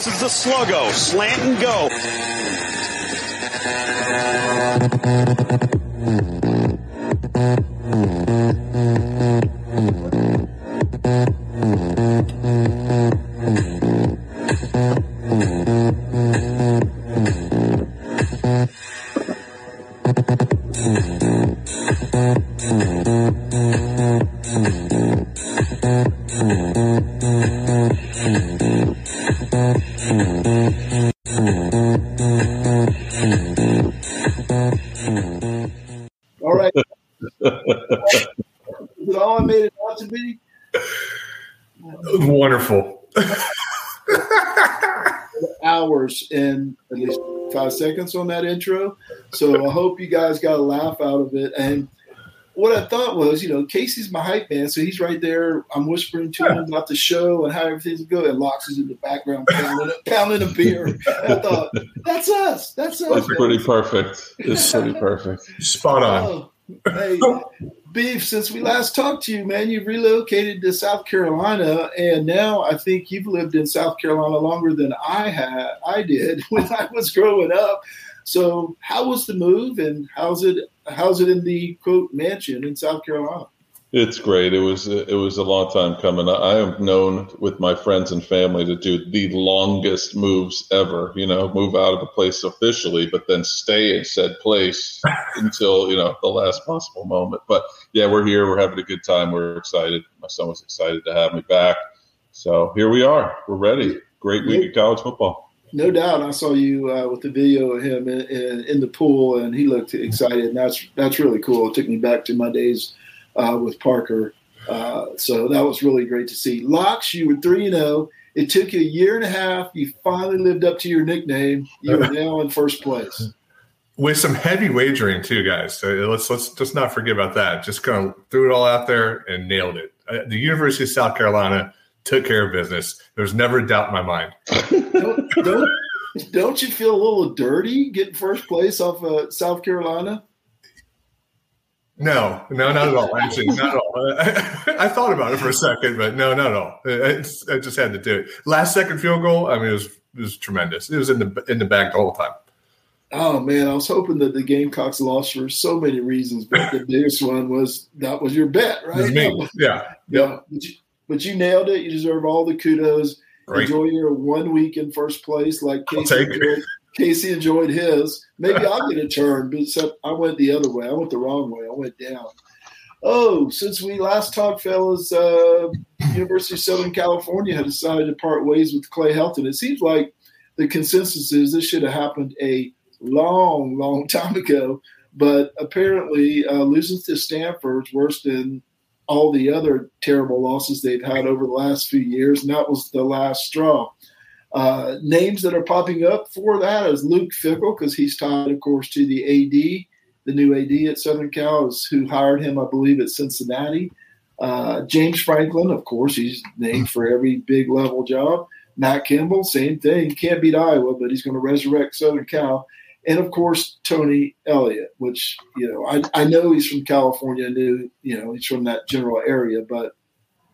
This is the sluggo, slant and go. Five seconds on that intro. So I hope you guys got a laugh out of it. And what I thought was, you know, Casey's my hype man, so he's right there. I'm whispering to him about the show and how everything's good, and Locks is in the background pounding, pounding a beer. And I thought, that's us. That's us. That's man. pretty perfect. It's pretty perfect. Spot on. Oh, hey, Beef, since we last talked to you, man, you've relocated to South Carolina, and now I think you've lived in South Carolina longer than I had. I did when I was growing up. So, how was the move, and how's it? How's it in the quote mansion in South Carolina? It's great. It was it was a long time coming. I am known with my friends and family to do the longest moves ever. You know, move out of a place officially, but then stay in said place until you know the last possible moment. But yeah, we're here. We're having a good time. We're excited. My son was excited to have me back. So here we are. We're ready. Great week of college football. No doubt, I saw you uh, with the video of him in, in, in the pool, and he looked excited. And that's that's really cool. It took me back to my days uh, with Parker. Uh, so that was really great to see. Locks, you were 3 0. It took you a year and a half. You finally lived up to your nickname. You are now in first place. With some heavy wagering too, guys. So let's let's just not forget about that. Just kind of threw it all out there and nailed it. Uh, the University of South Carolina took care of business. There's never a doubt in my mind. don't, don't, don't you feel a little dirty getting first place off of South Carolina? No, no, not at all. Actually, not at all. I, thought about it for a second, but no, not at all. I, I just had to do it. Last second field goal. I mean, it was it was tremendous. It was in the in the bag the whole time. Oh man, I was hoping that the Gamecocks lost for so many reasons, but the biggest one was that was your bet, right? Me. Yeah, yeah. But you, but you nailed it. You deserve all the kudos. Great. Enjoy your one week in first place, like I'll Casey take it. enjoyed, Casey enjoyed his. Maybe I'll get a turn, but except I went the other way. I went the wrong way. I went down. Oh, since we last talked, fellas, uh, University of Southern California had decided to part ways with Clay Helton. It seems like the consensus is this should have happened a long, long time ago. But apparently, uh, losing to Stanford's worse than all the other terrible losses they've had over the last few years, and that was the last straw. Uh, names that are popping up for that is Luke Fickell, because he's tied, of course, to the AD. The new AD at Southern Cal is who hired him, I believe, at Cincinnati. Uh, James Franklin, of course, he's named for every big level job. Matt Campbell, same thing. Can't beat Iowa, but he's going to resurrect Southern Cal. And of course, Tony Elliott, which, you know, I, I know he's from California, I knew, you know, he's from that general area, but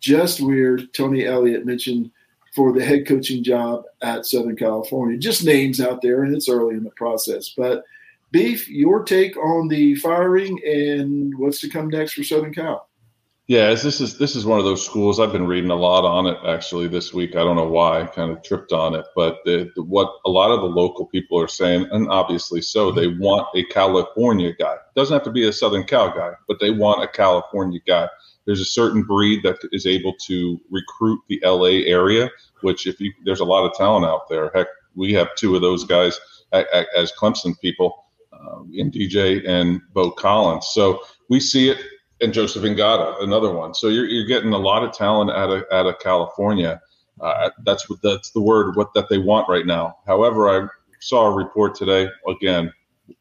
just weird. Tony Elliott mentioned for the head coaching job at Southern California. Just names out there, and it's early in the process. But Beef, your take on the firing and what's to come next for Southern Cal? Yeah, this is this is one of those schools. I've been reading a lot on it actually this week. I don't know why, I kind of tripped on it, but the, the, what a lot of the local people are saying, and obviously so, they want a California guy. Doesn't have to be a Southern Cal guy, but they want a California guy. There's a certain breed that is able to recruit the LA area, which if you there's a lot of talent out there. Heck, we have two of those guys a- a- as Clemson people uh, in DJ and Beaux Collins. So we see it and Joseph Ngata, another one. So you're, you're getting a lot of talent out of out of California. Uh, that's what that's the word what that they want right now. However, I saw a report today again,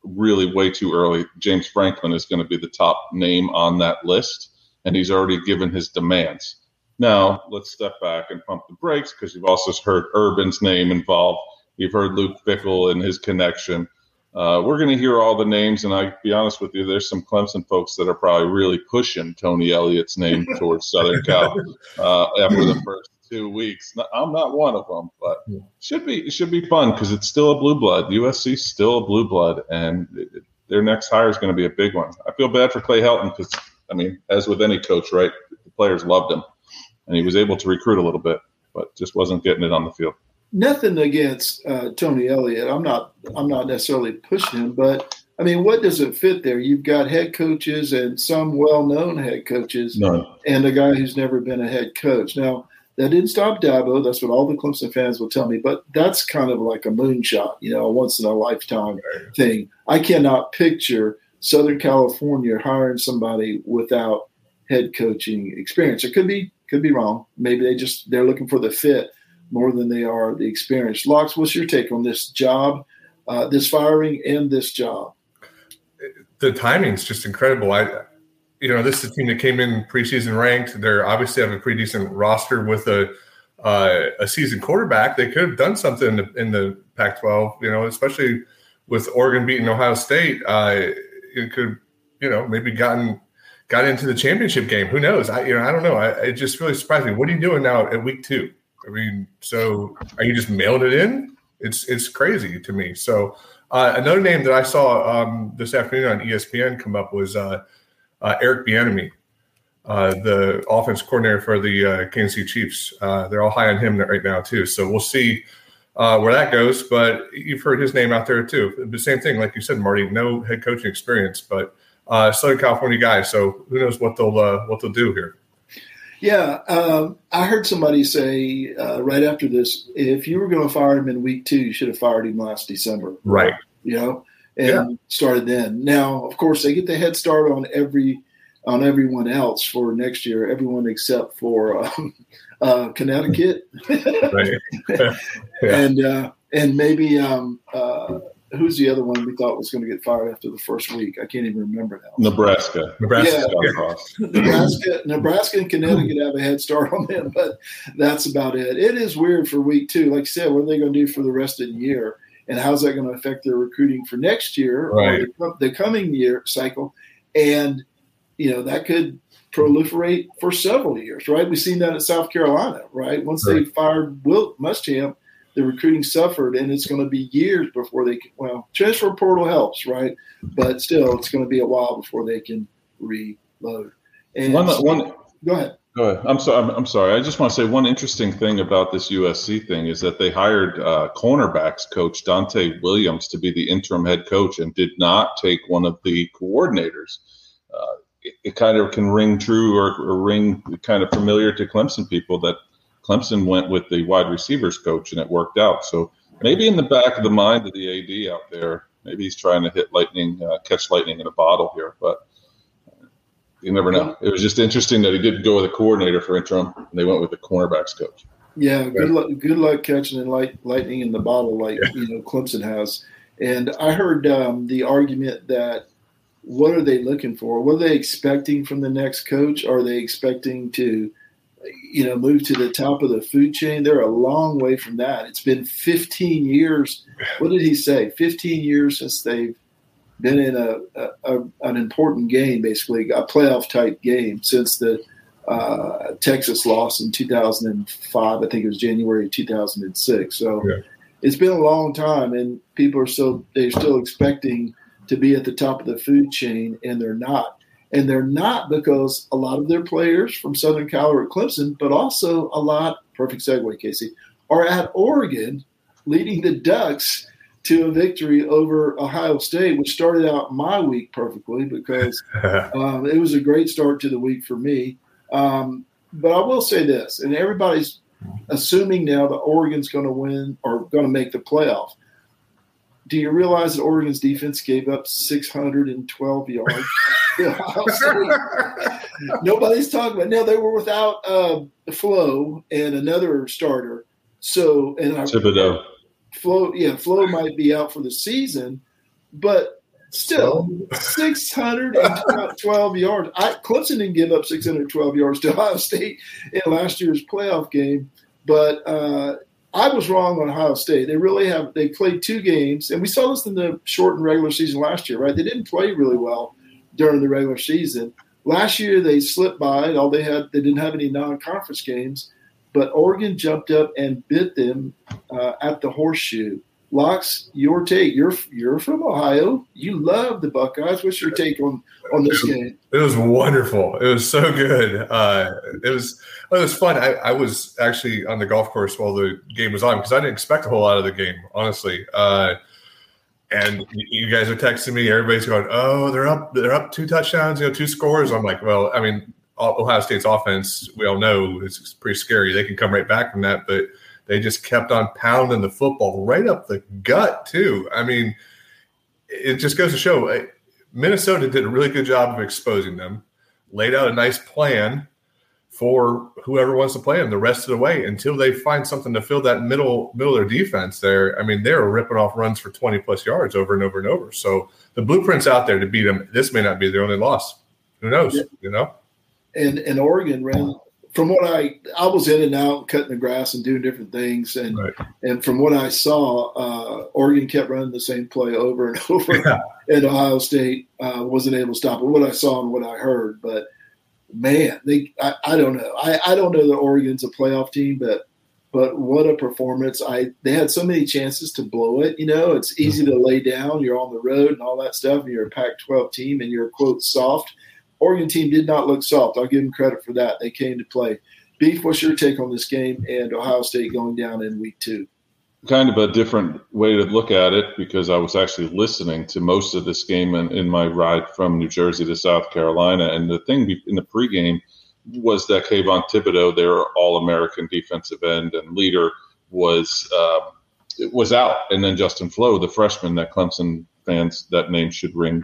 really way too early. James Franklin is going to be the top name on that list, and he's already given his demands. Now let's step back and pump the brakes because you've also heard Urban's name involved. You've heard Luke Fickell and his connection. Uh, we're going to hear all the names, and I'll be honest with you, there's some Clemson folks that are probably really pushing Tony Elliott's name towards Southern Cal uh, after the first two weeks. I'm not one of them, but should be should be fun because it's still a blue blood. USC still a blue blood, and it, their next hire is going to be a big one. I feel bad for Clay Helton because I mean, as with any coach, right? The players loved him, and he was able to recruit a little bit, but just wasn't getting it on the field. Nothing against uh, Tony Elliott. I'm not. I'm not necessarily pushing him, but I mean, what does it fit there? You've got head coaches and some well-known head coaches, None. and a guy who's never been a head coach. Now, that didn't stop Dabo. That's what all the Clemson fans will tell me. But that's kind of like a moonshot, you know, a once in a lifetime thing. I cannot picture Southern California hiring somebody without head coaching experience. It could be could be wrong. Maybe they just they're looking for the fit more than they are the experience. Locks, what's your take on this job, uh, this firing, and this job? The timing's just incredible. I, you know, this is a team that came in preseason ranked. They're obviously have a pretty decent roster with a uh, a seasoned quarterback. They could have done something in the, the Pac-12. You know, especially with Oregon beating Ohio State. Uh, it could, you know, maybe gotten got into the championship game. Who knows? I, you know, I don't know. I, it just really surprised me. What are you doing now at week two? I mean, so are you just mailing it in? It's it's crazy to me. So uh, another name that I saw um, this afternoon on ESPN come up was uh, uh, Eric Bieniemy, uh, the offense coordinator for the uh, Kansas City Chiefs. Uh, they're all high on him right now too. So we'll see where that goes. But you've heard his name out there too. The same thing, like you said, Marty. No head coaching experience, but Southern California guy. So who knows what they'll what they'll do here. Yeah, um, I heard somebody say uh, right after this, if you were going to fire him in week two, you should have fired him last December. Right. You know, and Yeah. started then. Now, of course, they get the head start on every on everyone else for next year. Everyone except for um, uh, Connecticut, Yeah. and uh, and maybe um, uh, who's the other one we thought was going to get fired after the first week? I can't even remember now. Nebraska. Nebraska. Yeah. John Yeah. Ross. Nebraska, Nebraska, and Connecticut have a head start on them, but that's about it. It is weird for week two. Like I said, what are they going to do for the rest of the year, and how's that going to affect their recruiting for next year Right. or the, the coming year cycle? And you know that could proliferate for several years, right? We've seen that in South Carolina, right? Once they Right. fired Wilt Muschamp, the recruiting suffered, and it's going to be years before they can. Well, transfer portal helps, right? But still, it's going to be a while before they can reload. And One, so- one, go ahead. Go ahead. I'm sorry. I'm, I'm sorry. I just want to say one interesting thing about this USC thing is that they hired uh, cornerbacks coach Donte Williams to be the interim head coach and did not take one of the coordinators. Uh, it, kind of can ring true or, or ring kind of familiar to Clemson people that Clemson went with the wide receivers coach and it worked out. So maybe in the back of the mind of the AD out there, maybe he's trying to hit lightning, uh, catch lightning in a bottle here, but you never know. It was just interesting that he didn't go with a coordinator for interim, and they went with the cornerbacks coach. Yeah, good luck. Good luck catching in light, lightning in the bottle, like you know Clemson has. And I heard um, the argument that what are they looking for? What are they expecting from the next coach? Are they expecting to, you know, move to the top of the food chain? They're a long way from that. It's been 15 years. What did he say? 15 years since they've been in a, a, a an important game, basically a playoff type game since the uh, Texas loss in 2005. I think it was January 2006. So Yeah. it's been a long time, and people are still they're still expecting to be at the top of the food chain, and they're not. And they're not because a lot of their players from Southern Cal or Clemson, but also a lot. Perfect segue, Casey. Are at Oregon, leading the Ducks to a victory over Ohio State, which started out my week perfectly because um, it was a great start to the week for me. Um, but I will say this, and everybody's assuming now that Oregon's going to win or going to make the playoff. Do you realize that Oregon's defense gave up 612 yards? to Ohio State? Nobody's talking about. Now they were without uh, Flowe and another starter. So and I, Thibodeaux. Flowe, yeah, Flowe might be out for the season, but still, 612 yards. I, Clemson didn't give up 612 yards to Ohio State in last year's playoff game, but uh, I was wrong on Ohio State. They really have. They played two games, and we saw this in the shortened regular season last year, right? They didn't play really well during the regular season. Last year they slipped by. All they had, they didn't have any non-conference games, but Oregon jumped up and bit them uh, at the horseshoe. Locks, your take. You're you're from Ohio. You love the Buckeyes. What's your take on on this game? It was wonderful. It was so good. Uh, it was it was fun. I, I, was actually on the golf course while the game was on because I didn't expect a whole lot of the game, honestly. Uh, and you guys are texting me. Everybody's going, "Oh, they're up. They're up two touchdowns. You know, two scores." I'm like, "Well, I mean, Ohio State's offense, we all know, it's pretty scary. They can come right back from that, but they just kept on pounding the football right up the gut too. I mean, it just goes to show eh, Minnesota did a really good job of exposing them, laid out a nice plan for whoever wants to play them the rest of the way until they find something to fill that middle middle of their defense there. I mean, they were ripping off runs for 20 plus yards over and over and over. So the blueprint's out there to beat them. This may not be their only loss. Who knows? You know? And and Oregon ran from what I I was in and out cutting the grass and doing different things and right. and from what I saw, uh, Oregon kept running the same play over and over, yeah. and Ohio State uh, wasn't able to stop it. What I saw and what I heard, but man, they I, I don't know. I, I don't know that Oregon's a playoff team, but but what a performance! I they had so many chances to blow it. You know, it's easy to lay down. You're on the road and all that stuff, and you're a Pac-12 team, and you're quote soft Oregon team did not look soft. I'll give them credit for that. They came to play. Beef, what's your take on this game and Ohio State going down in week two? Kind of a different way to look at it because I was actually listening to most of this game in, in my ride from New Jersey to South Carolina. And the thing in the pregame was that Kayvon Thibodeaux, their All American defensive end and leader, was uh, was out, and then Justin Flowe, the freshman that Clemson fans that name should ring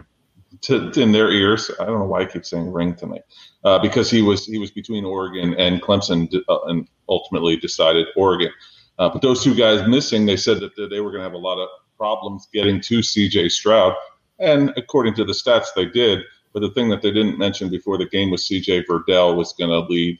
to, to, in their ears. I don't know why I keep saying ring to me, uh, because he was he was between Oregon and Clemson, uh, and ultimately decided Oregon. Uh, but those two guys missing, they said that they were going to have a lot of problems getting to C.J. Stroud, and according to the stats, they did. But the thing that they didn't mention before the game was C.J. Verdell was going to lead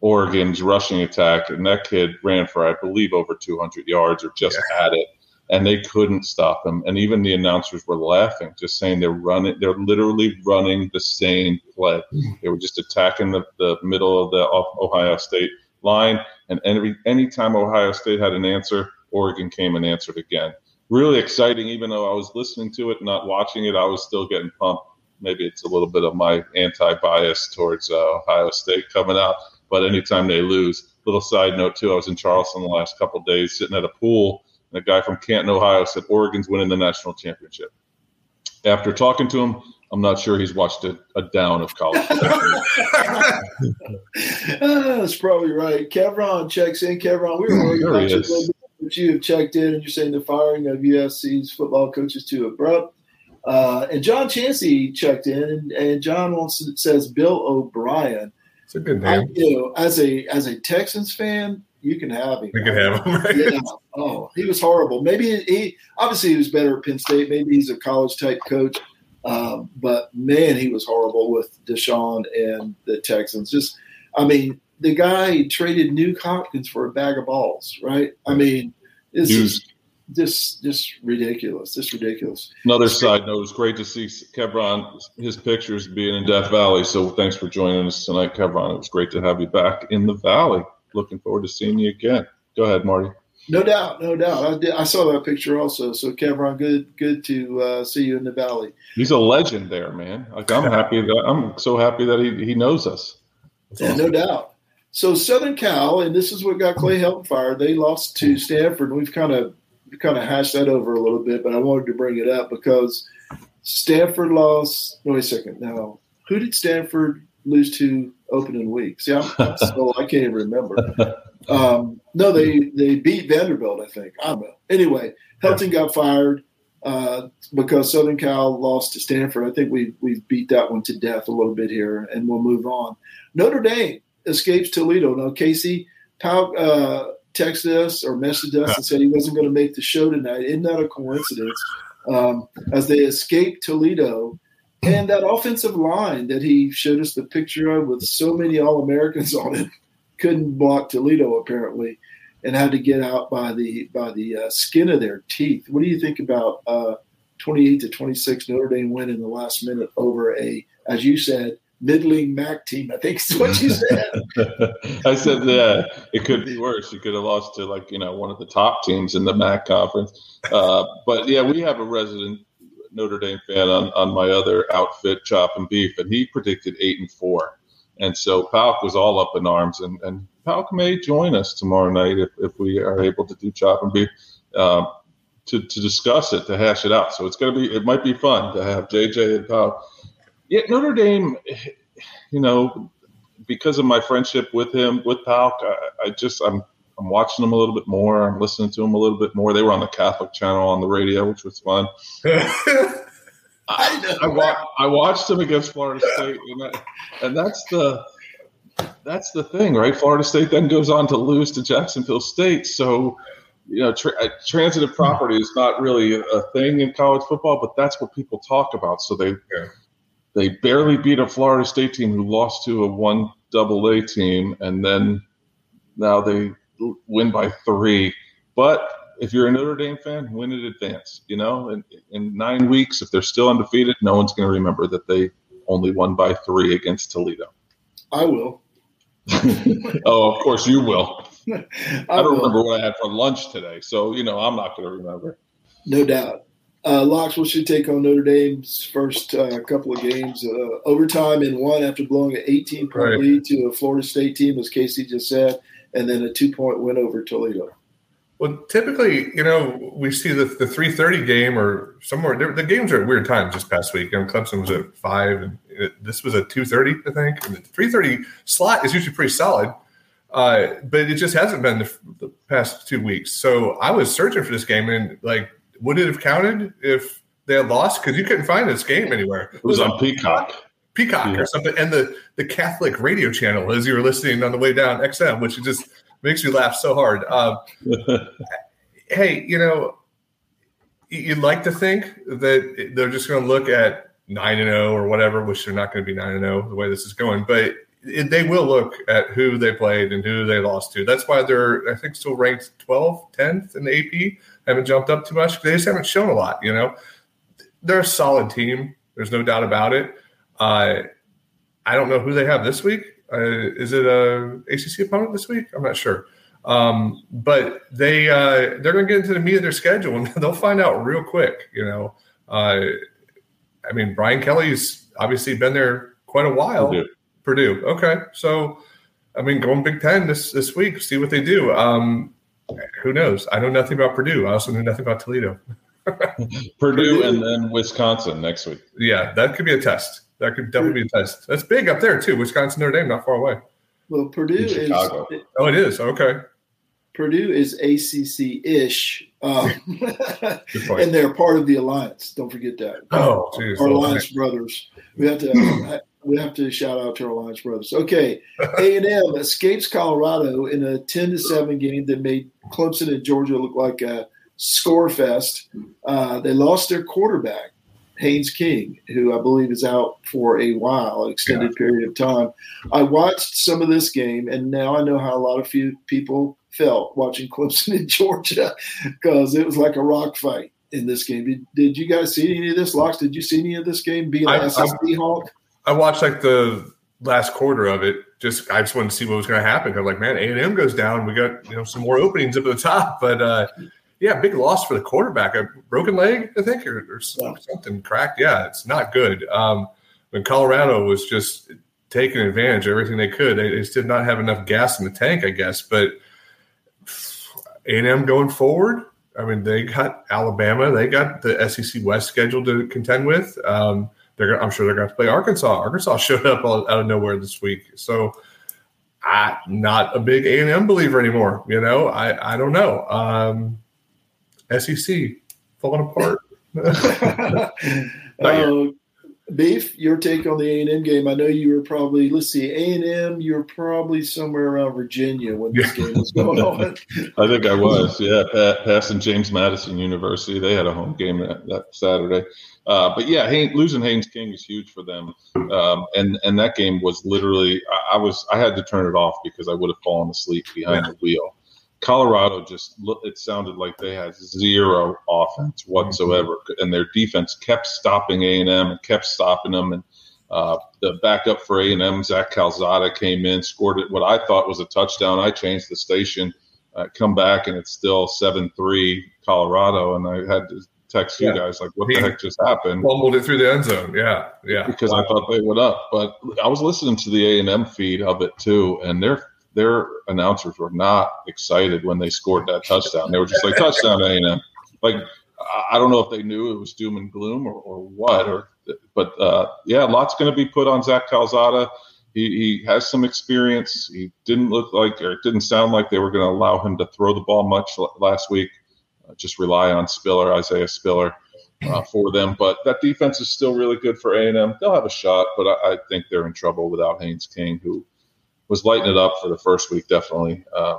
Oregon's rushing attack, and that kid ran for I believe over 200 yards or just yeah. had it and they couldn't stop him. And even the announcers were laughing, just saying they're running, they're literally running the same play. They were just attacking the, the middle of the Ohio State line. And every anytime Ohio State had an answer, Oregon came and answered again. Really exciting, even though I was listening to it, not watching it, I was still getting pumped. Maybe it's a little bit of my anti-bias towards uh, Ohio State coming out. But anytime they lose, little side note too, I was in Charleston the last couple days, sitting at a pool a guy from Canton, Ohio, said Oregon's winning the national championship. After talking to him, I'm not sure he's watched a, a down of college. That's probably right. Kevron checks in. Kevron, we were worried about you a little bit, but you have checked in, and you're saying the firing of USC's football coach is too abrupt. Uh, and John Chansey checked in, and, and John wants says Bill O'Brien. It's a good name. I, you know, as a as a Texans fan, you can have him. You can have him. Right? Yeah. Oh, he was horrible. Maybe he obviously he was better at Penn State. Maybe he's a college type coach. Um, but man, he was horrible with Deshaun and the Texans. Just, I mean, the guy traded Nuk Hopkins for a bag of balls, right? I mean, it's just, just, just ridiculous. Just ridiculous. Another side note: it's great to see Kevron his pictures being in Death Valley. So thanks for joining us tonight, Kevron. It was great to have you back in the Valley looking forward to seeing you again. Go ahead, Marty. No doubt, no doubt. I, did, I saw that picture also. So, Kevron, good, good to uh, see you in the valley. He's a legend there, man. Like I'm happy that I'm so happy that he, he knows us. yeah, no doubt. So, Southern Cal, and this is what got Clay Helton fired. They lost to Stanford, we've kind of kind of hashed that over a little bit. But I wanted to bring it up because Stanford lost. No, wait a second. Now, who did Stanford lose to opening week. See, I'm, I'm still, I can't even remember. Um, no, they they beat Vanderbilt, I think. I don't know. Anyway, Helton got fired uh, because Southern Cal lost to Stanford. I think we we beat that one to death a little bit here, and we'll move on. Notre Dame escapes Toledo. Now, Casey Powell uh, texted us or messaged us and said he wasn't going to make the show tonight. Isn't that a coincidence? Um, as they escaped Toledo and that offensive line that he showed us the picture of with so many All Americans on it couldn't block Toledo apparently, and had to get out by the by the uh, skin of their teeth. What do you think about uh, 28 to 26 Notre Dame win in the last minute over a, as you said, middling MAC team. I think is what you said. I said, yeah, it could be worse. You could have lost to like you know one of the top teams in the MAC conference. Uh, but yeah, we have a resident Notre Dame fan on, on my other outfit, Chop and Beef, and he predicted eight and four. And so Pauk was all up in arms, and, and Pauk may join us tomorrow night if, if we are able to do Chop and Beef um, to, to discuss it, to hash it out. So it's going to be, it might be fun to have JJ and Pauk. Yeah, Notre Dame, you know, because of my friendship with him, with Pauk, I, I just, I'm, I'm watching them a little bit more. I'm listening to them a little bit more. They were on the Catholic channel on the radio, which was fun. I, I, wa- I, watched them against Florida State, and, that, and that's the that's the thing, right? Florida State then goes on to lose to Jacksonville State, so you know, tra- uh, transitive property is not really a thing in college football, but that's what people talk about. So they yeah. They barely beat a Florida State team who lost to a one double A team, and then now they win by three. But if you're a Notre Dame fan, win in advance. You know, in, in nine weeks, if they're still undefeated, no one's going to remember that they only won by three against Toledo. I will. oh, of course you will. I, I don't will. remember what I had for lunch today, so you know I'm not going to remember. No doubt. Uh, Locks, what's your take on Notre Dame's first uh, couple of games? Uh, overtime in one after blowing an 18 point right. lead to a Florida State team, as Casey just said, and then a two point win over Toledo. Well, typically, you know, we see the the three thirty game or somewhere. The games are at weird times. This past week, and Clemson was at five, and it, this was at two thirty, I think. And the three thirty slot is usually pretty solid, uh, but it just hasn't been the, the, past two weeks. So I was searching for this game, and like, would it have counted if they had lost? Because you couldn't find this game anywhere. It was on Peacock. Peacock yeah. or something, and the the Catholic radio channel as you were listening on the way down XM, which just makes me laugh so hard. Um, hey, you know, you'd like to think that they're just going to look at nine and zero oh or whatever, which they're not going to be nine and zero oh the way this is going, but it, they will look at who they played and who they lost to. That's why they're, I think, still ranked 12th, 10th in the AP. Haven't jumped up too much. They just haven't shown a lot. You know, they're a solid team. There's no doubt about it. Uh, I don't know who they have this week. Uh, is it a ACC opponent this week? I'm not sure. Um, but they uh, they're going to get into the meat of their schedule, and they'll find out real quick. You know, uh, I mean, Brian Kelly's obviously been there quite a while. Purdue. Purdue. Okay, so I mean, going Big Ten this this week, see what they do. Um, who knows? I know nothing about Purdue. I also know nothing about Toledo. Purdue and then Wisconsin next week. Yeah, that could be a test. That could definitely be a test. That's big up there too. Wisconsin, Notre Dame, not far away. Well, Purdue is. Oh, it is okay. Purdue is ACC ish, um, and they're part of the alliance. Don't forget that. Oh, geez, our alliance brothers. We have to. we have to shout out to our alliance brothers. Okay, A and M escapes Colorado in a ten to seven game that made Clemson and Georgia look like a score fest. Uh, they lost their quarterback. Haynes King, who I believe is out for a while, an extended yeah. period of time. I watched some of this game, and now I know how a lot of few people felt watching Clemson in Georgia because it was like a rock fight in this game. Did, did you guys see any of this? Locks, did you see any of this game being SSD Hawk? I watched like the last quarter of it. Just I just wanted to see what was going to happen. I'm like, man, A and M goes down. We got you know some more openings up at the top, but uh, yeah, big loss for the quarterback. A broken leg, I think, or, or something cracked. Yeah, it's not good. Um, when Colorado was just taking advantage of everything they could, they, they just did not have enough gas in the tank, I guess. But A&M going forward, I mean, they got Alabama, they got the SEC West scheduled to contend with. Um, they're, I'm sure they're going to play Arkansas. Arkansas showed up out of nowhere this week, so I'm not a big A&M believer anymore. You know, I I don't know. Um, SEC falling apart. uh, Beef, your take on the A and M game? I know you were probably let's see, A and M. You were probably somewhere around Virginia when this game was going on. I think I was. Yeah, passing James Madison University. They had a home game that, that Saturday. Uh, but yeah, Haynes, losing Haynes King is huge for them. Um, and and that game was literally, I, I, was I had to turn it off because I would have fallen asleep behind the wheel. Colorado just it sounded like they had zero offense whatsoever, and their defense kept stopping A and M and kept stopping them. And Uh, the backup for A and M, Zach Calzada, came in, scored it. What I thought was a touchdown. I changed the station, uh, come back, and it's still seven three Colorado. And I had to text you guys like, "What the heck just happened?" Fumbled it through the end zone. Yeah, yeah. Because I thought they would up, but I was listening to the A and M feed of it too, and their their announcers were not excited when they scored that touchdown. They were just like, "Touchdown A and M!" Like I don't know if they knew it was doom and gloom or, or what, or but uh, yeah, lots going to be put on Zach Calzada. He, he has some experience. He didn't look like, or it didn't sound like they were going to allow him to throw the ball much last week. Uh, just rely on Spiller, Isaiah Spiller, uh, for them. But that defense is still really good for A and M. They'll have a shot, but I, I, think they're in trouble without Haynes King, who was lighting it up for the first week, definitely. Uh,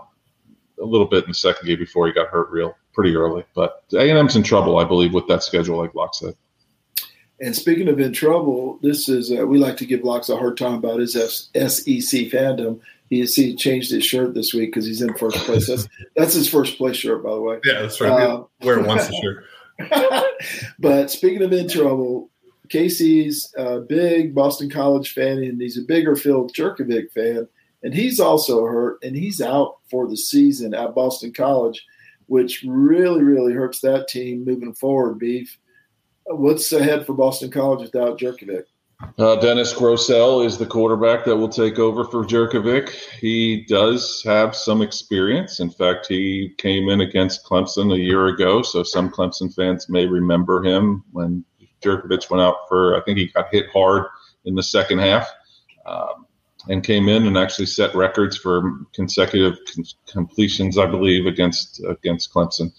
a little bit in the second game before he got hurt real pretty early. But A and M's in trouble, I believe, with that schedule, like Locke said. And speaking of in trouble, this is uh, we like to give Locks a hard time about his S- SEC fandom. He, he changed his shirt this week because he's in first place. That's that's his first place shirt, by the way. Yeah, that's right. Uh, Wear it once a shirt. but speaking of in trouble, Casey's a big Boston College fan, and he's a bigger Phil Jurkovec fan, and he's also hurt, and he's out for the season at Boston College which really, really hurts that team moving forward. Beef. What's ahead for Boston College without Jurkovec? Uh, Dennis Grosel is the quarterback that will take over for Jurkovec. He does have some experience. In fact, he came in against Clemson a year ago, so some Clemson fans may remember him when Jurkovec went out for. I think he got hit hard in the second half. Um, and came in and actually set records for consecutive com- completions, I believe, against against Clemson.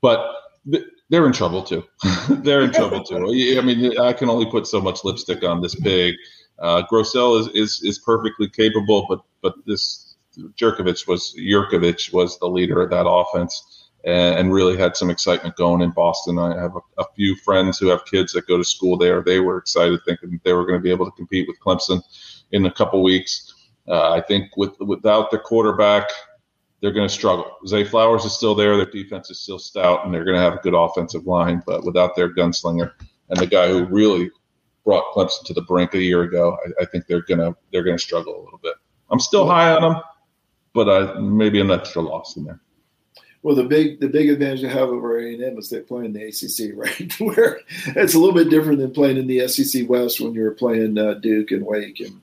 But th- they're in trouble too. they're in trouble too. I mean, I can only put so much lipstick on this pig. Uh, Grosel is, is is perfectly capable, but but this Jurkovec was Jurkovec was the leader of that offense and, and, really had some excitement going in Boston. I have a, a, few friends who have kids that go to school there. They were excited, thinking they were going to be able to compete with Clemson in a couple weeks. Uh, I think with without the quarterback, they're going to struggle. Zay Flowers is still there. Their defense is still stout, and they're going to have a good offensive line. But without their gunslinger and the guy who really brought Clemson to the brink a year ago, I, I think they're gonna they're going to struggle a little bit. I'm still high on them, but I, maybe an extra loss in there. Well, the big the big advantage they have over A and M is they play in the ACC, right? Where it's a little bit different than playing in the SEC West when you're playing uh, Duke and Wake and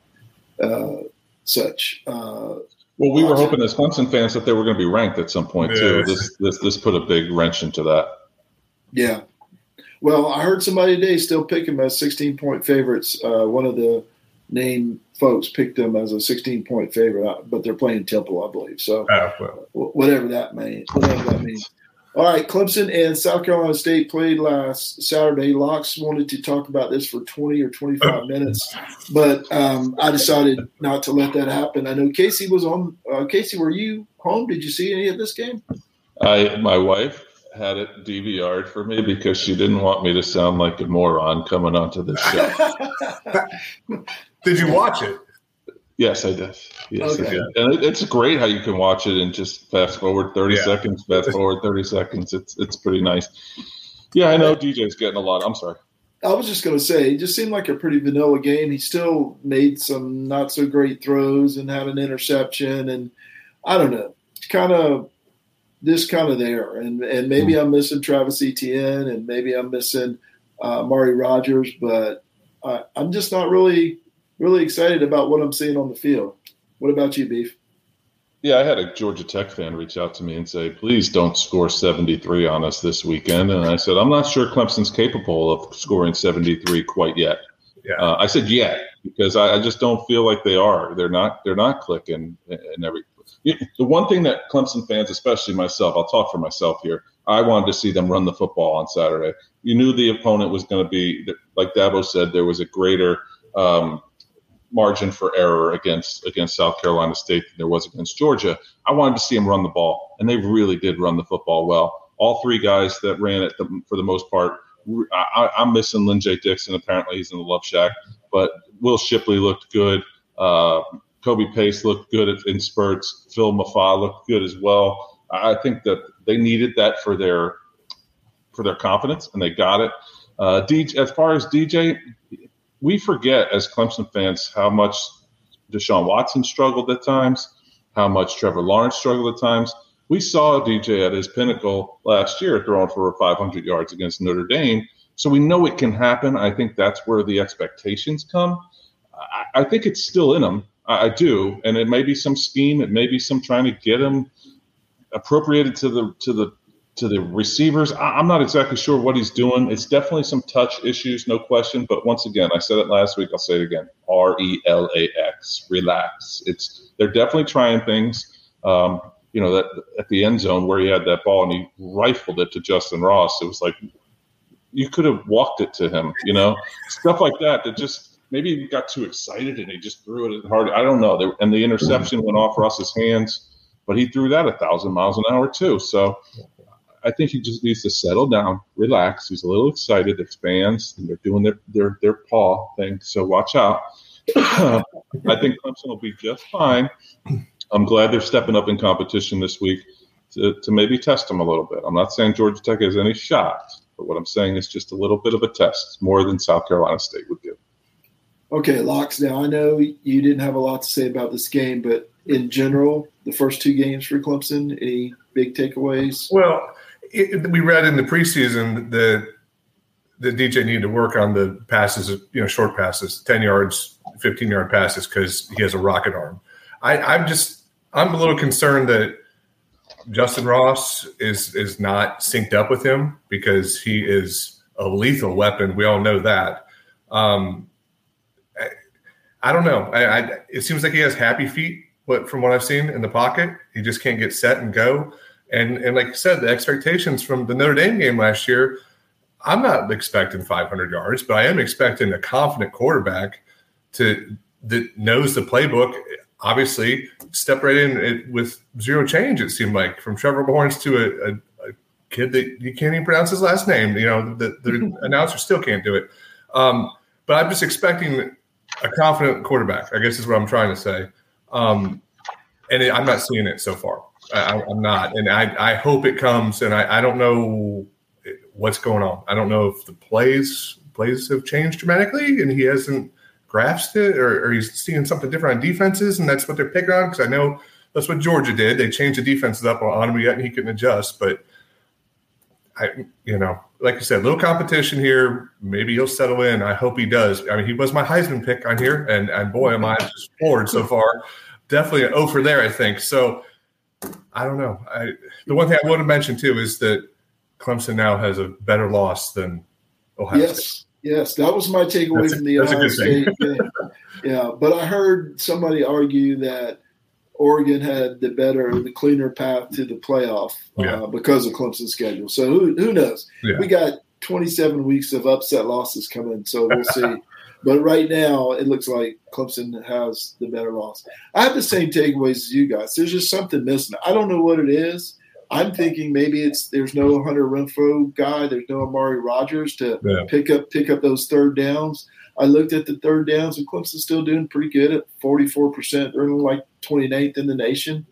uh, such. Uh, well, we were hoping as Clemson fans that they were going to be ranked at some point yes. too. This this this put a big wrench into that. Yeah. Well, I heard somebody today still pick them as 16 point favorites. Uh, one of the name folks picked them as a 16 point favorite, uh, but they're playing Temple, I believe. So oh, well. whatever that means, whatever that means. All right, Clemson and South Carolina State played last Saturday. Locks wanted to talk about this for 20 or 25 minutes, but um, I decided not to let that happen. I know Casey was on. Uh, Casey, were you home? Did you see any of this game? I, my wife had it DVR'd for me because she didn't want me to sound like a moron coming onto this show. did you watch it? Yes, I did. Yes, okay. I did. And it, it's great how you can watch it and just fast forward thirty yeah. seconds, fast forward thirty seconds. It's it's pretty nice. Yeah, I know DJ's getting a lot. I'm sorry. I was just going to say, it just seemed like a pretty vanilla game. He still made some not so great throws and had an interception, and I don't know, It's kind of this kind of there. And and maybe mm-hmm. I'm missing Travis Etienne, and maybe I'm missing uh, Mari Rogers, but I, I'm just not really really excited about what I'm seeing on the field. What about you, Beef? Yeah, I had a Georgia Tech fan reach out to me and say, please don't score 73 on us this weekend. And I said, I'm not sure Clemson's capable of scoring 73 quite yet. Yeah. Uh, I said, yet, because I, I, just don't feel like they are. They're not, they're not clicking and every. The one thing that Clemson fans, especially myself, I'll talk for myself here. I wanted to see them run the football on Saturday. You knew the opponent was going to be, like Dabo said, there was a greater um, margin for error against against South Carolina State than there was against Georgia. I wanted to see them run the ball, and they really did run the football well. All three guys that ran it the, for the most part. I, am missing Lyn-J Dixon. Apparently, he's in the love shack. But Will Shipley looked good. Uh, Kobe Pace looked good in spurts. Phil Mafah looked good as well. I think that they needed that for their for their confidence, and they got it. Uh, DJ, as far as DJ, we forget as Clemson fans how much Deshaun Watson struggled at times, how much Trevor Lawrence struggled at times. We saw DJ at his pinnacle last year throwing for 500 yards against Notre Dame. So we know it can happen. I think that's where the expectations come. I, I think it's still in him. I, I, do, and it may be some scheme. It may be some trying to get him appropriated to the to the to the receivers. I, am not exactly sure what he's doing. It's definitely some touch issues, no question. But once again, I said it last week. I'll say it again. R E L A X. Relax. It's they're definitely trying things. Um, you know that at the end zone where he had that ball and he rifled it to Justin Ross. It was like you could have walked it to him. You know stuff like that. That just maybe he got too excited and he just threw it hard. I don't know. And the interception went off Ross's hands but he threw that a thousand miles an hour too. So I think he just needs to settle down, relax. He's a little excited. There's fans and they're doing their their their paw thing. So watch out. I think Clemson will be just fine. I'm glad they're stepping up in competition this week to, to maybe test them a little bit. I'm not saying Georgia Tech has any shot, but what I'm saying is just a little bit of a test, more than South Carolina State would give. Okay, Locks. Now I know you didn't have a lot to say about this game, but in general, the first two games for Clemson, any big takeaways? Well, it, we read in the preseason that the DJ needed to work on the passes, you know, short passes, ten yards, fifteen yard passes, because he has a rocket arm. I, I'm just, I'm a little concerned that Justin Ross is is not synced up with him because he is a lethal weapon. We all know that. Um, I, I don't know. I, I, it seems like he has happy feet, but from what I've seen in the pocket, he just can't get set and go. And and like I said, the expectations from the Notre Dame game last year, I'm not expecting 500 yards, but I am expecting a confident quarterback to that knows the playbook. Obviously, step right in it, with zero change. It seemed like from Trevor Lawrence to a, a, a kid that you can't even pronounce his last name. You know, the, the announcer still can't do it. Um, but I'm just expecting a confident quarterback. I guess is what I'm trying to say. Um, and it, I'm not seeing it so far. I, am not, and I, I hope it comes. And I, I don't know what's going on. I don't know if the plays plays have changed dramatically, and he hasn't grasped it, or, or he's seeing something different on defenses, and that's what they're picking on. Because I know that's what Georgia did. They changed the defenses up on him yet, and he couldn't adjust. But I, you know, like I said, little competition here. Maybe he'll settle in. I hope he does. I mean, he was my Heisman pick on here, and and boy, am I just floored so far. Definitely an over there, I think. So I don't know. I, the one thing I want to mention too is that Clemson now has a better loss than Ohio yes, State. Yes, that was my takeaway that's from the Ohio State game. Yeah, but I heard somebody argue that Oregon had the better, the cleaner path to the playoff uh, because of Clemson's schedule. So who, who knows? Yeah. We got 27 weeks of upset losses coming, so we'll see. But right now, it looks like Clemson has the better loss. I have the same takeaways as you guys. There's just something missing. I don't know what it is. I'm thinking maybe it's there's no Hunter Renfrow guy, there's no Amari Rogers to yeah. pick up pick up those third downs. I looked at the third downs, and Clemson's still doing pretty good at 44 percent. They're like 29th in the nation.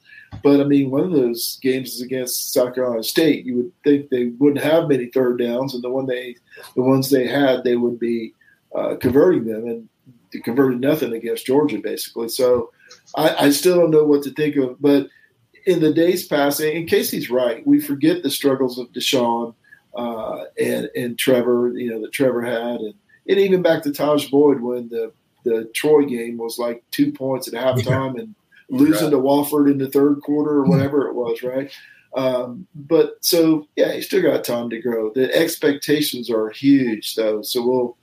But I mean, one of those games is against South Carolina State. You would think they wouldn't have many third downs, and the one they, the ones they had, they would be uh, converting them, and converted nothing against Georgia, basically. So I, I, still don't know what to think of. But in the days past, in Casey's right, we forget the struggles of Deshaun uh, and and Trevor, you know, that Trevor had, and, and even back to Tajh Boyd when the the Troy game was like two points at halftime yeah. and losing right. to Wofford in the third quarter or whatever it was, right? Um, but so yeah, he still got time to grow. The expectations are huge though, so we'll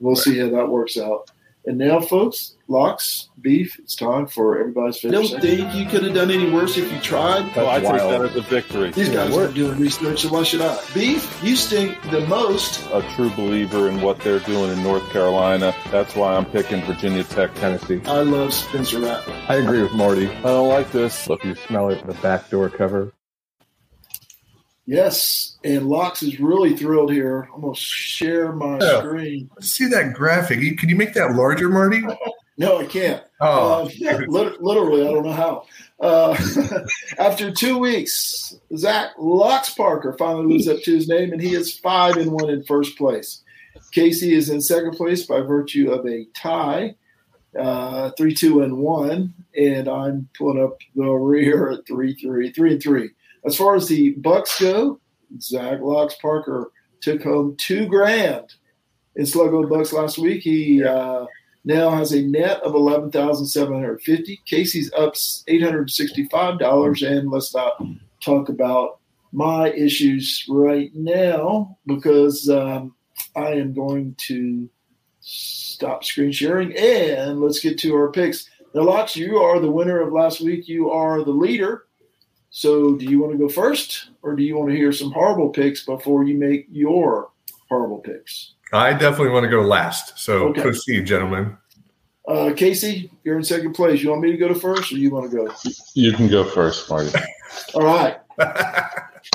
We'll right. see how that works out. And now, folks, locks, beef, it's time for everybody's favorite. Don't think you could have done any worse if you tried. Oh, I take that as a victory. These guys are doing research, so why should I? Beef, you stink the most. A true believer in what they're doing in North Carolina. That's why I'm picking Virginia Tech, Tennessee. I love Spencer Rattler. I agree with Marty. I don't like this. Look, you smell it, the back door cover. Yes, and Locks is really thrilled here. I'm going to share my oh, screen. See that graphic? Can you make that larger, Marty? no, I can't. Oh, uh, literally, I don't know how. Uh, after two weeks, Zach Locks Parker finally lives up to his name, and he is five and one in first place. Casey is in second place by virtue of a tie, uh, three, two, and one, and I'm pulling up the rear at three, three, three, and three. As far as the Bucks go, Zach Locks Parker took home two grand in Sluggo Bucks last week. He uh, now has a net of eleven thousand seven hundred fifty. Casey's up eight hundred sixty-five dollars, and let's not talk about my issues right now because um, I am going to stop screen sharing and let's get to our picks. Now, Locks, you are the winner of last week. You are the leader. So, do you want to go first, or do you want to hear some horrible picks before you make your horrible picks? I definitely want to go last. So, okay. proceed, gentlemen. Uh, Casey, you're in second place. You want me to go to first, or you want to go? You can go first, Marty. All right.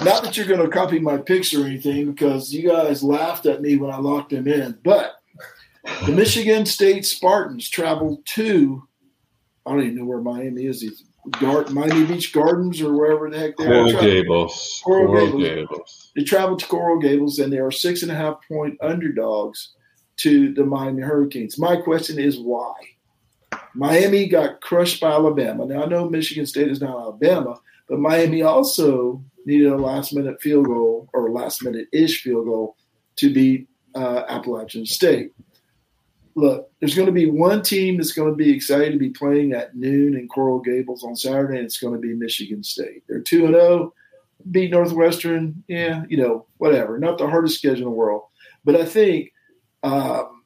Not that you're going to copy my picks or anything, because you guys laughed at me when I locked them in. But the Michigan State Spartans traveled to, I don't even know where Miami is. Gar- Miami Beach Gardens or wherever the heck they are. Coral are. Gables. Coral, Coral Gables. Gables. They travel to Coral Gables and they are six and a half point underdogs to the Miami Hurricanes. My question is why? Miami got crushed by Alabama. Now I know Michigan State is not Alabama, but Miami also needed a last minute field goal or last minute ish field goal to beat uh, Appalachian State. Look, there's going to be one team that's going to be excited to be playing at noon in Coral Gables on Saturday, and it's going to be Michigan State. They're 2 and 0, beat Northwestern. Yeah, you know, whatever. Not the hardest schedule in the world. But I think um,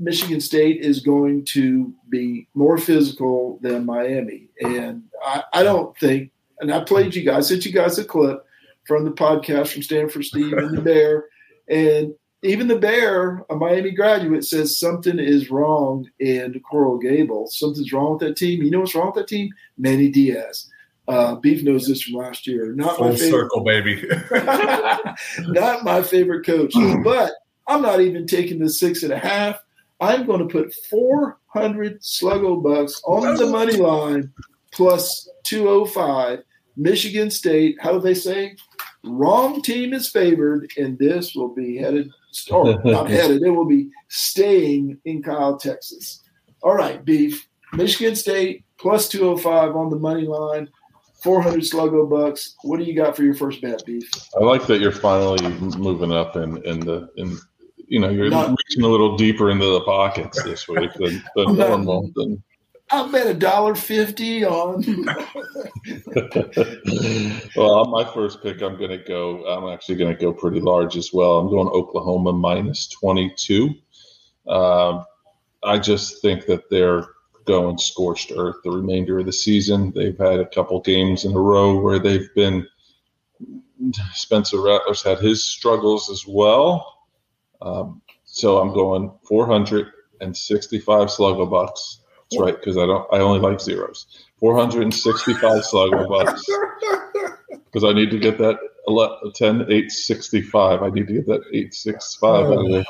Michigan State is going to be more physical than Miami. And I, I don't think and I played you guys, sent you guys a clip from the podcast from Stanford Steve and the Bear. And even the Bear, a Miami graduate, says something is wrong in Coral Gables. Something's wrong with that team. You know what's wrong with that team? Manny Diaz. Uh, Beef knows this from last year. Not Full my favorite, circle, baby. not my favorite coach. but I'm not even taking the six and a half. I'm going to put 400 Sluggo bucks on the money line plus 205 Michigan State, how do they say? Wrong team is favored, and this will be headed, or not headed, it will be staying in Kyle, Texas. All right, Beef. Michigan State plus 205 on the money line, 400 Sluggo bucks. What do you got for your first bet, Beef? I like that you're finally moving up in, in the, in, you know, you're not, reaching a little deeper into the pockets this week than, than normal. Than, I'll bet a dollar fifty on. well, on my first pick, I'm going to go. I'm actually going to go pretty large as well. I'm going Oklahoma minus 22. Um, I just think that they're going scorched earth the remainder of the season. They've had a couple games in a row where they've been. Spencer Rattler's had his struggles as well. Um, so I'm going 465 Sluggo bucks that's right, because I don't. I only like zeros. Four hundred and sixty-five Sluggo bucks. Because I need to get that 11, 10, 865. I need to get that 865 oh. anyway.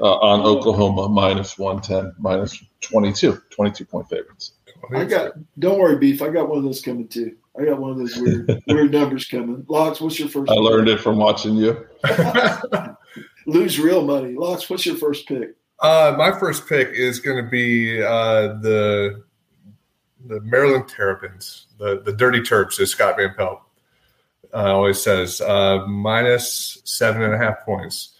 Uh, on Oklahoma minus 110, minus 22, 22 point favorites. I got, don't worry, Beef. I got one of those coming too. I got one of those weird, weird numbers coming. Locks, what's your first? I pick? learned it from watching you. Lose real money. Locks, what's your first pick? Uh, my first pick is going to be uh, the the Maryland Terrapins, the the Dirty Terps, as Scott Van Pelt uh, always says, uh, minus seven and a half points.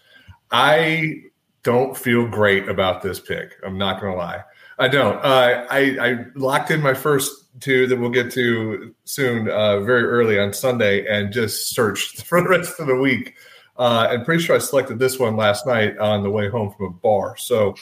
I don't feel great about this pick. I'm not going to lie. I don't. Uh, I, I locked in my first two that we'll get to soon, uh, very early on Sunday, and just searched for the rest of the week uh, and pretty sure I selected this one last night on the way home from a bar. So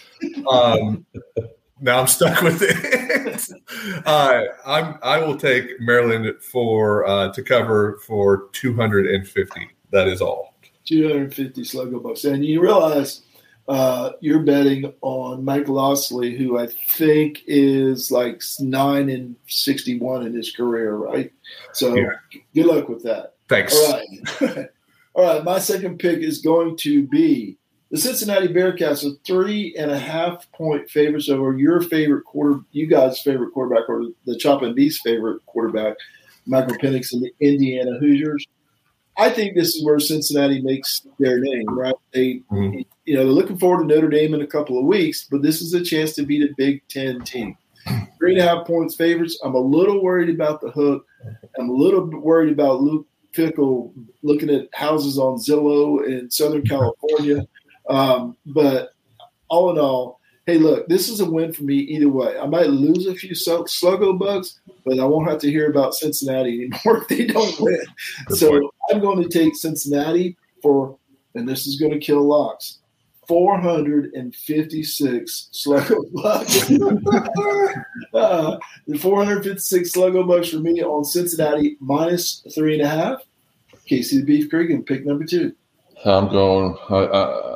um, now I'm stuck with it. uh, I'm, I will take Maryland for uh, to cover for 250. That is all. 250 Sluggo bucks. And you realize uh, you're betting on Mike Locksley, who I think is like nine and 61 in his career, right? So yeah. good luck with that. Thanks. All right. All right, my second pick is going to be the Cincinnati Bearcats are three and a half point favorites over your favorite quarter, you guys' favorite quarterback, or the Chop and B's favorite quarterback, Michael Penix and the Indiana Hoosiers. I think this is where Cincinnati makes their name, right? They, Mhm. you know, they're looking forward to Notre Dame in a couple of weeks, but this is a chance to beat a Big Ten team. Three and a half points favorites. I'm a little worried about the hook. I'm a little worried about Luke Fickell looking at houses on Zillow in Southern California. Um, but all in all, hey, look, this is a win for me either way. I might lose a few slug- sluggo bucks, but I won't have to hear about Cincinnati anymore if they don't win. Good so point. I'm going to take Cincinnati for, and this is going to kill locks. 456 sluggo bucks. uh, the 456 sluggo bucks for me on Cincinnati minus three and a half. Casey the Beef Cregan, pick number two. I'm going. I, I,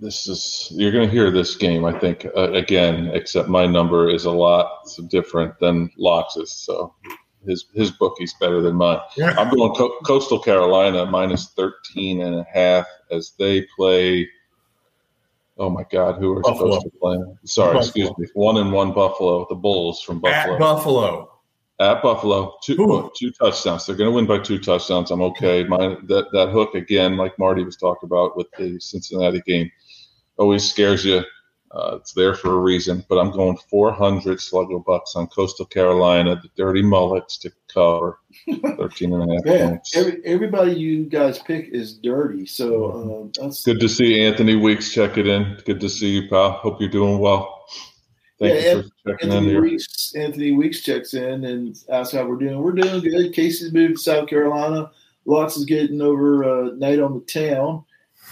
this is you're going to hear this game. I think uh, again, except my number is a lot different than Lox's, so his his bookie's better than mine. I'm going Co- Coastal Carolina minus 13 and a half as they play. Oh my God, who are Buffalo. supposed to play? Sorry, Buffalo. excuse me. One and one Buffalo, the Bulls from Buffalo. At Buffalo. At Buffalo, two Ooh. Uh, two touchdowns. They're going to win by two touchdowns. I'm okay. My that that hook again, like Marty was talking about with the Cincinnati game, always scares you. Uh, it's there for a reason. But I'm going 400 sluggo bucks on Coastal Carolina, the Dirty Mullets to cover 13 and a half Man, points. every, everybody you guys pick is dirty. So um, that's Good to see Anthony Weeks check it in. Good to see you, pal. Hope you're doing well. Thank Yeah, you for checking in Anthony here. Weeks. Anthony Weeks checks in and asks how we're doing. We're doing good. Casey's moved to South Carolina. Locks is getting over uh, night on the town,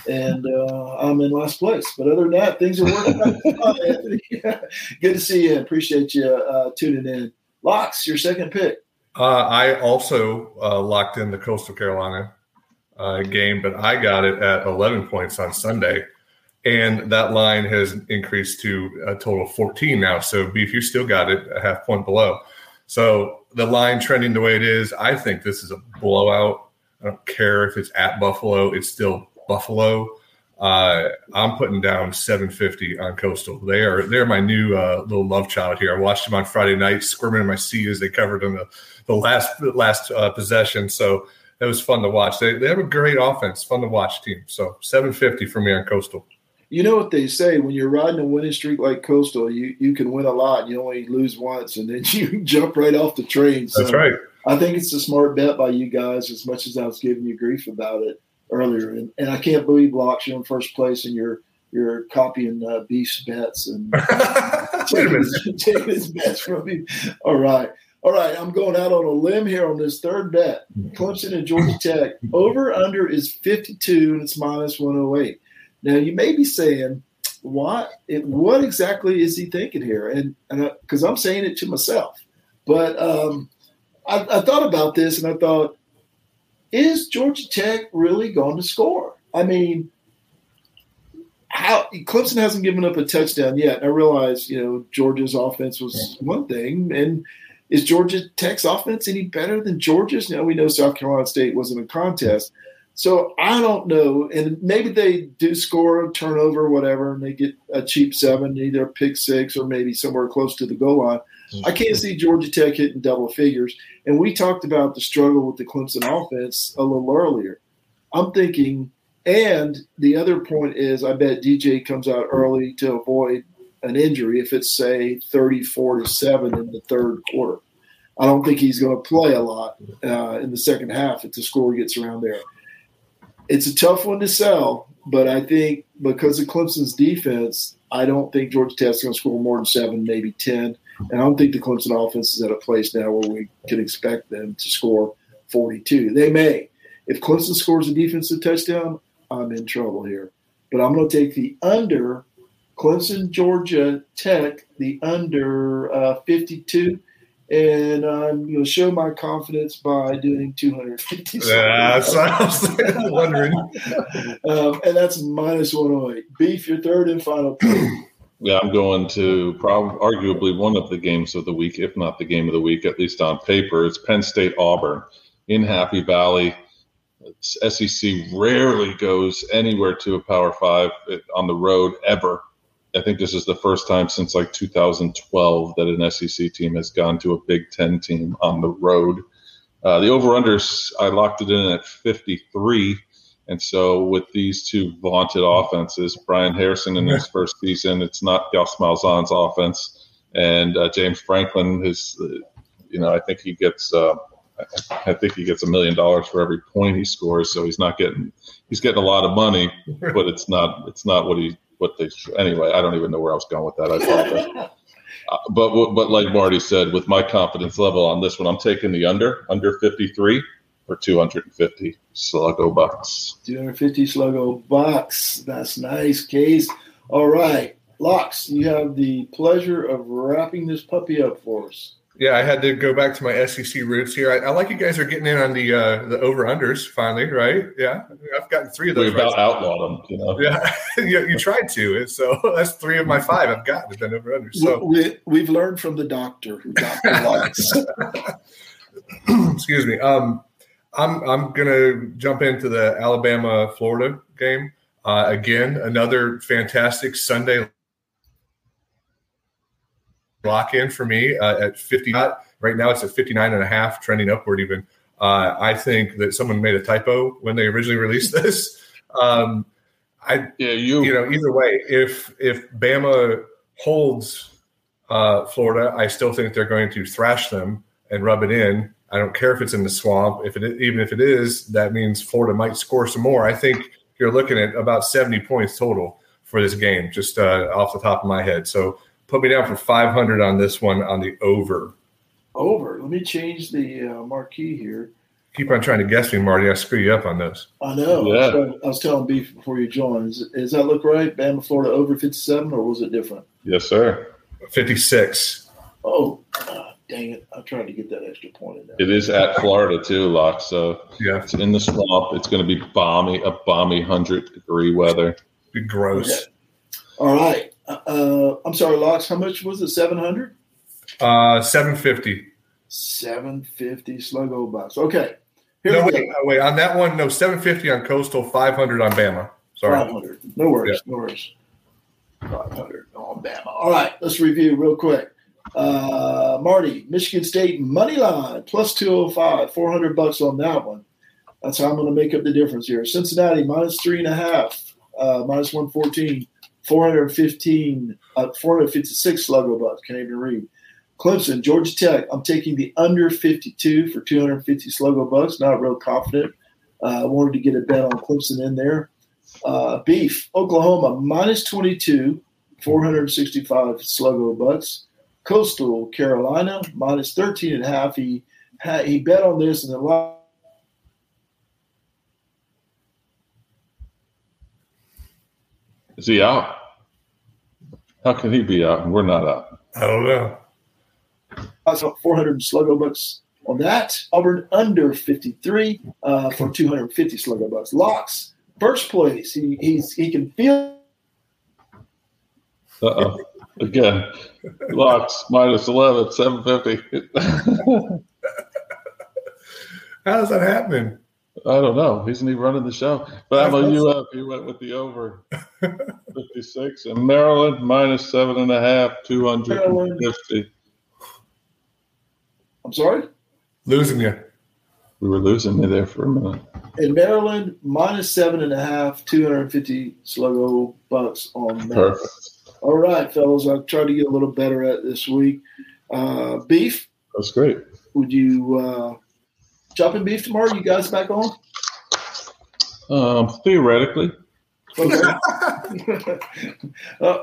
and uh, I'm in last place. But other than that, things are working out Anthony. good to see you. Appreciate you uh, tuning in. Locks, your second pick. Uh, I also uh, locked in the Coastal Carolina uh, game, but I got it at 11 points on Sunday. And that line has increased to a total of 14 now. So, Beef, you still got it a half point below. So, the line trending the way it is, I think this is a blowout. I don't care if it's at Buffalo, it's still Buffalo. Uh, I'm putting down 750 on Coastal. They are they're my new uh, little love child here. I watched them on Friday night, squirming in my seat as they covered in the, the last last uh, possession. So it was fun to watch. They, they have a great offense, fun to watch team. So 750 for me on Coastal. You know what they say when you're riding a winning streak like Coastal, you, you can win a lot and you only lose once, and then you jump right off the train. So That's right. I think it's a smart bet by you guys, as much as I was giving you grief about it earlier. And, and I can't believe Locks you're in first place and you're you're copying uh, Beef's bets and taking taking his bets from me. All right. All right. I'm going out on a limb here on this third bet. Clemson and Georgia Tech. Over under is 52 and it's minus 108. Now you may be saying, what it, what exactly is he thinking here? And because I'm saying it to myself, but um, I, I thought about this and I thought, is Georgia Tech really going to score? I mean, how Clemson hasn't given up a touchdown yet. I realize, you know, Georgia's offense was one thing, and is Georgia Tech's offense any better than Georgia's? Now we know South Carolina State wasn't a contest, so I don't know. And maybe they do score a turnover, whatever, and they get a cheap seven, either a pick six or maybe somewhere close to the goal line. I can't see Georgia Tech hitting double figures. And we talked about the struggle with the Clemson offense a little earlier. I'm thinking, and the other point is, I bet DJ comes out early to avoid an injury if it's, say, 34 to 7 in the third quarter. I don't think he's going to play a lot uh, in the second half if the score gets around there. It's a tough one to sell, but I think because of Clemson's defense, I don't think Georgia Tech's going to score more than seven, maybe 10. And I don't think the Clemson offense is at a place now where we can expect them to score 42. They may. If Clemson scores a defensive touchdown, I'm in trouble here. But I'm going to take the under Clemson, Georgia Tech, the under uh, 52. And I'm going to show my confidence by doing 250. Yeah, what I was wondering. um, and that's minus 108. Beef, your third and final pick. Yeah, I'm going to probably arguably one of the games of the week, if not the game of the week, at least on paper. It's Penn State Auburn in Happy Valley. SEC rarely goes anywhere to a Power Five on the road ever. I think this is the first time since like 2012 that an SEC team has gone to a Big Ten team on the road. Uh, the over unders, I locked it in at 53. And so, with these two vaunted offenses, Bryan Harsin in his first season, it's not Gus Malzahn's offense, and uh, James Franklin is, uh, you know, I think he gets, uh, I think he gets a million dollars for every point he scores. So he's not getting, he's getting a lot of money, but it's not, it's not what he, what they. Anyway, I don't even know where I was going with that. I apologize. Uh, but but like Marty said, with my confidence level on this one, I'm taking the under under 53 or 250 sluggo bucks. 250 sluggo bucks. That's nice, Case. All right, Locks, you have the pleasure of wrapping this puppy up for us. Yeah, I had to go back to my SEC roots here. I, I like you guys are getting in on the uh, the over unders finally, right? Yeah, I've gotten three of those. We about right outlawed them, you know. Yeah, you, you, tried to, so that's three of my five I've gotten have been over unders. So we, have learned from the doctor, Doctor Locks. Excuse me. Um, I'm I'm gonna jump into the Alabama Florida game uh, again. Another fantastic Sunday lock in for me uh, at 50. Right now it's at 59 and a half, trending upward even. Uh, I think that someone made a typo when they originally released this. Um, I yeah you you know either way if if Bama holds uh, Florida, I still think they're going to thrash them and rub it in. I don't care if it's in the swamp. If it even if it is, that means Florida might score some more. I think you're looking at about 70 points total for this game, just uh, off the top of my head. So put me down for 500 on this one on the over. Over. Let me change the uh, marquee here. Keep on trying to guess me, Marty. I screw you up on this. I know. Yeah. I, was telling, I was telling Beef before you joined. Is, does that look right? Bama, Florida over 57, or was it different? Yes, sir. 56. Oh, uh, dang it. I tried to get that extra point in there. It is at Florida, too, Locke. So yeah. it's in the swamp. It's going to be balmy, a balmy 100 degree weather. Be gross. Okay. All right. Uh, I'm sorry, Locks. How much was it? Seven hundred. Uh, seven fifty. Seven fifty sluggo bucks. Okay. Here no, wait, wait. On that one, no, seven fifty on Coastal, five hundred on Bama. Sorry. Five hundred. No worries. Yeah. No worries. Five hundred on Bama. All right. Let's review real quick. Uh, Marty, Michigan State money line plus two hundred oh five. Four hundred bucks on that one. That's how I'm going to make up the difference here. Cincinnati minus three and a half, uh, minus one fourteen. 415, uh, 456 sluggo bucks. Can't even read. Clemson, Georgia Tech. I'm taking the under 52 for 250 sluggo bucks. Not real confident. I uh, wanted to get a bet on Clemson in there. Uh, beef, Oklahoma minus 22, 465 sluggo bucks. Coastal Carolina minus 13 and a half. He he bet on this and a lot Is he out? How can he be out and we're not out? I don't know. I saw 400 sluggo bucks on that. Auburn under 53 uh, for 250 sluggo bucks. Locks, first place. He he's he can feel. Uh oh. Again, locks minus 11, 750. How's that happening? I don't know. Isn't he running the show? But I'm a UF. He went with the over 56. And Maryland minus seven and a half, 250. I'm sorry? Losing you. We were losing you there for a minute. In Maryland, minus seven and a half, 250 sluggo bucks on Maryland. Perfect. All right, fellas. I'll try to get a little better at this week. Uh, beef. That's great. Would you uh, chopping beef tomorrow? You guys back on? Um, theoretically. Okay. uh,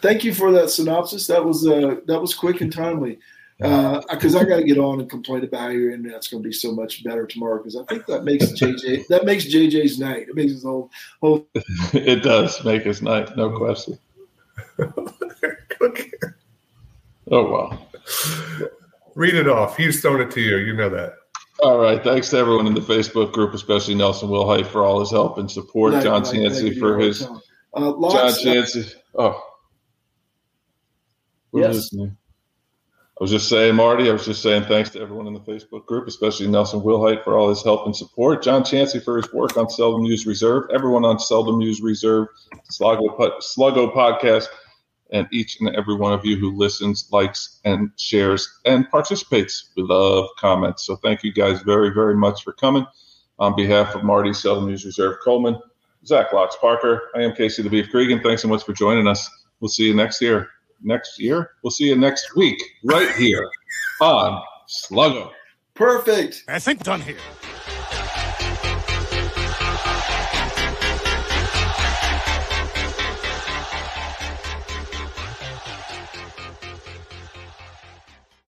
thank you for that synopsis. That was uh, that was quick and timely. Because uh, I got to get on and complain about how your internet's going to be so much better tomorrow. Because I think that makes JJ that makes JJ's night. It makes his whole whole. it does make his night, no question. Oh wow! Read it off. He's thrown it to you. You know that. All right. Thanks to everyone in the Facebook group, especially Nelson Wilhite for all his help and support. Night, John Chancey for his. Uh, John Chancey. Oh. Yes. I was just saying, Marty, I was just saying thanks to everyone in the Facebook group, especially Nelson Wilhite for all his help and support. John Chancey for his work on Seldom Used Reserve. Everyone on Seldom Used Reserve, Sluggo, Sluggo Podcast and each and every one of you who listens, likes, and shares and participates. We love uh, comments. So thank you guys very, very much for coming. On behalf of Marty, Seldom Used Reserve Coleman, Zach Locks Parker, I am Casey the Beef Cregan. Thanks so much for joining us. We'll see you next year. Next year? We'll see you next week, right here on Sluggo. Perfect. I think done here.